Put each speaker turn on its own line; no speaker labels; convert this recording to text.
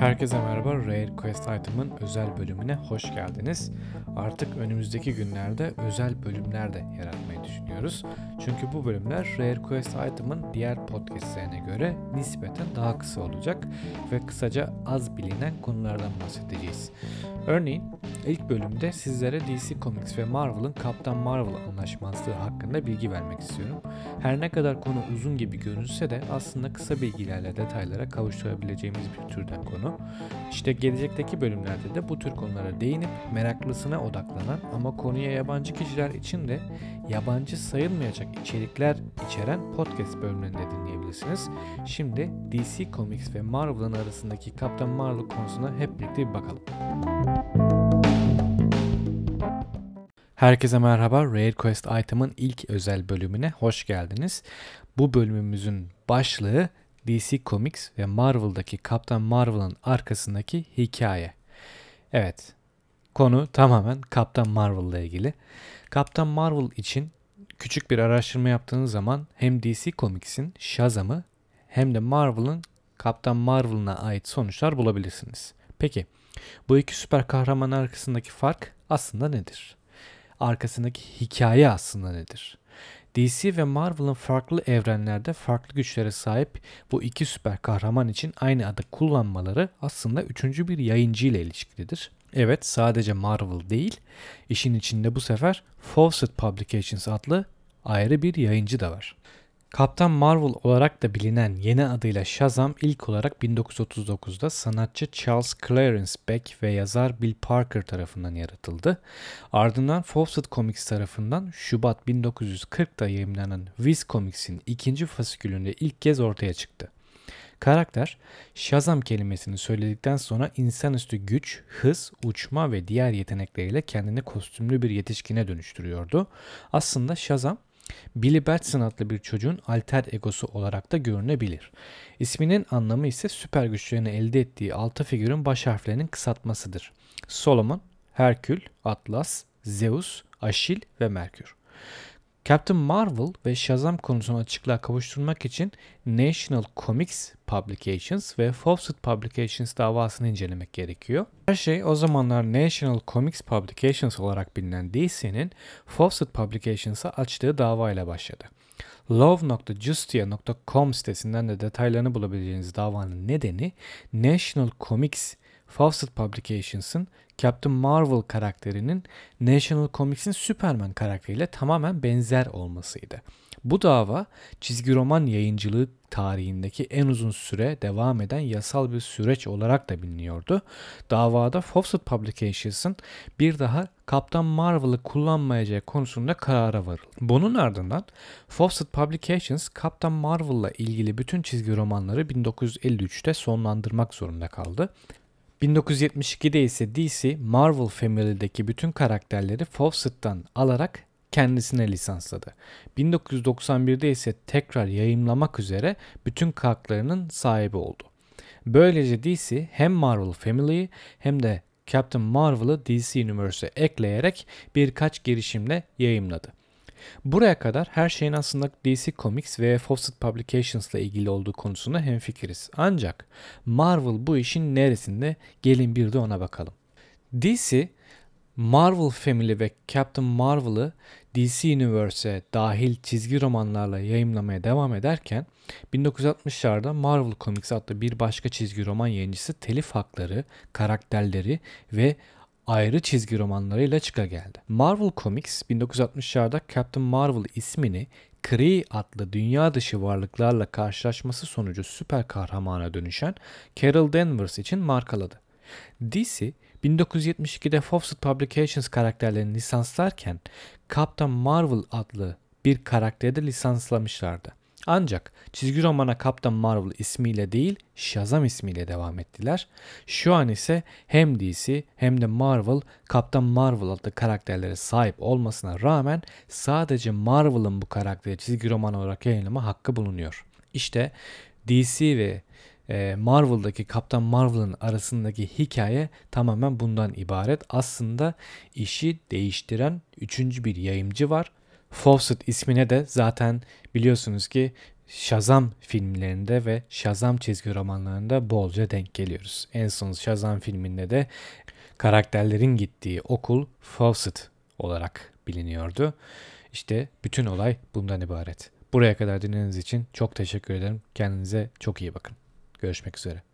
Herkese merhaba. Rare Quest Item'ın özel bölümüne hoş geldiniz. Artık önümüzdeki günlerde özel bölümler de yaratmayı düşünüyoruz. Çünkü bu bölümler Rare Quest Item'ın diğer podcastlerine göre nispeten daha kısa olacak ve kısaca az bilinen konulardan bahsedeceğiz. Örneğin ilk bölümde sizlere DC Comics ve Marvel'ın Kaptan Marvel anlaşmazlığı hakkında bilgi vermek istiyorum. Her ne kadar konu uzun gibi görünse de aslında kısa bilgilerle detaylara kavuşturabileceğimiz bir türden konu. İşte gelecekteki bölümlerde de bu tür konulara değinip meraklısına odaklanan ama konuya yabancı kişiler için de yabancı sayılmayacak içerikler içeren podcast bölümlerinde dinleyebilirsiniz. Şimdi DC Comics ve Marvel'ın arasındaki Kaptan Marvel konusuna hep birlikte bir bakalım. Herkese merhaba. Rare Quest Item'ın ilk özel bölümüne hoş geldiniz. Bu bölümümüzün başlığı DC Comics ve Marvel'daki Kaptan Marvel'ın arkasındaki hikaye. Evet, konu tamamen Kaptan Marvel ile ilgili. Kaptan Marvel için küçük bir araştırma yaptığınız zaman hem DC Comics'in Shazam'ı hem de Marvel'ın Kaptan Marvel'ına ait sonuçlar bulabilirsiniz. Peki, bu iki süper kahraman arkasındaki fark aslında nedir? Arkasındaki hikaye aslında nedir? DC ve Marvel'ın farklı evrenlerde farklı güçlere sahip bu iki süper kahraman için aynı adı kullanmaları aslında üçüncü bir yayıncı ile ilişkilidir. Evet sadece Marvel değil, işin içinde bu sefer Fawcett Publications adlı ayrı bir yayıncı da var. Kaptan Marvel olarak da bilinen yeni adıyla Shazam ilk olarak 1939'da sanatçı Charles Clarence Beck ve yazar Bill Parker tarafından yaratıldı. Ardından Fawcett Comics tarafından Şubat 1940'da yayımlanan Viz Comics'in ikinci fasikülünde ilk kez ortaya çıktı. Karakter Shazam kelimesini söyledikten sonra insanüstü güç, hız, uçma ve diğer yetenekleriyle kendini kostümlü bir yetişkine dönüştürüyordu. Aslında Shazam Billy Batson adlı bir çocuğun alter egosu olarak da görünebilir. İsminin anlamı ise süper güçlerini elde ettiği altı figürün baş harflerinin kısaltmasıdır. Solomon, Herkül, Atlas, Zeus, Aşil ve Merkür. Captain Marvel ve Shazam konusunu açıklığa kavuşturmak için National Comics Publications ve Fawcett Publications davasını incelemek gerekiyor. Her şey o zamanlar National Comics Publications olarak bilinen DC'nin Fawcett Publications'a açtığı davayla başladı. love.justia.com sitesinden de detaylarını bulabileceğiniz davanın nedeni National Comics Fawcett Publications'ın Captain Marvel karakterinin National Comics'in Superman karakteriyle tamamen benzer olmasıydı. Bu dava çizgi roman yayıncılığı tarihindeki en uzun süre devam eden yasal bir süreç olarak da biliniyordu. Davada Fawcett Publications'ın bir daha Kaptan Marvel'ı kullanmayacağı konusunda karara varıldı. Bunun ardından Fawcett Publications Kaptan Marvel'la ilgili bütün çizgi romanları 1953'te sonlandırmak zorunda kaldı 1972'de ise DC Marvel Family'deki bütün karakterleri Fawcett'tan alarak kendisine lisansladı. 1991'de ise tekrar yayımlamak üzere bütün haklarının sahibi oldu. Böylece DC hem Marvel Family'yi hem de Captain Marvel'ı DC Universe'e ekleyerek birkaç girişimle yayımladı. Buraya kadar her şeyin aslında DC Comics ve Fawcett Publications ile ilgili olduğu konusunda hemfikiriz. Ancak Marvel bu işin neresinde? Gelin bir de ona bakalım. DC Marvel Family ve Captain Marvel'ı DC Universe'e dahil çizgi romanlarla yayımlamaya devam ederken 1960'larda Marvel Comics adlı bir başka çizgi roman yayıncısı telif hakları, karakterleri ve ayrı çizgi romanlarıyla çıka geldi. Marvel Comics 1960'larda Captain Marvel ismini Kree adlı dünya dışı varlıklarla karşılaşması sonucu süper kahramana dönüşen Carol Danvers için markaladı. DC 1972'de Fawcett Publications karakterlerini lisanslarken Captain Marvel adlı bir karakteri de lisanslamışlardı. Ancak çizgi romana Captain Marvel ismiyle değil Shazam ismiyle devam ettiler. Şu an ise hem DC hem de Marvel Captain Marvel adlı karakterlere sahip olmasına rağmen sadece Marvel'ın bu karakteri çizgi roman olarak yayınlama hakkı bulunuyor. İşte DC ve e, Marvel'daki Captain Marvel'ın arasındaki hikaye tamamen bundan ibaret. Aslında işi değiştiren üçüncü bir yayımcı var Fawcett ismine de zaten biliyorsunuz ki Shazam filmlerinde ve Shazam çizgi romanlarında bolca denk geliyoruz. En son Shazam filminde de karakterlerin gittiği okul Fawcett olarak biliniyordu. İşte bütün olay bundan ibaret. Buraya kadar dinlediğiniz için çok teşekkür ederim. Kendinize çok iyi bakın. Görüşmek üzere.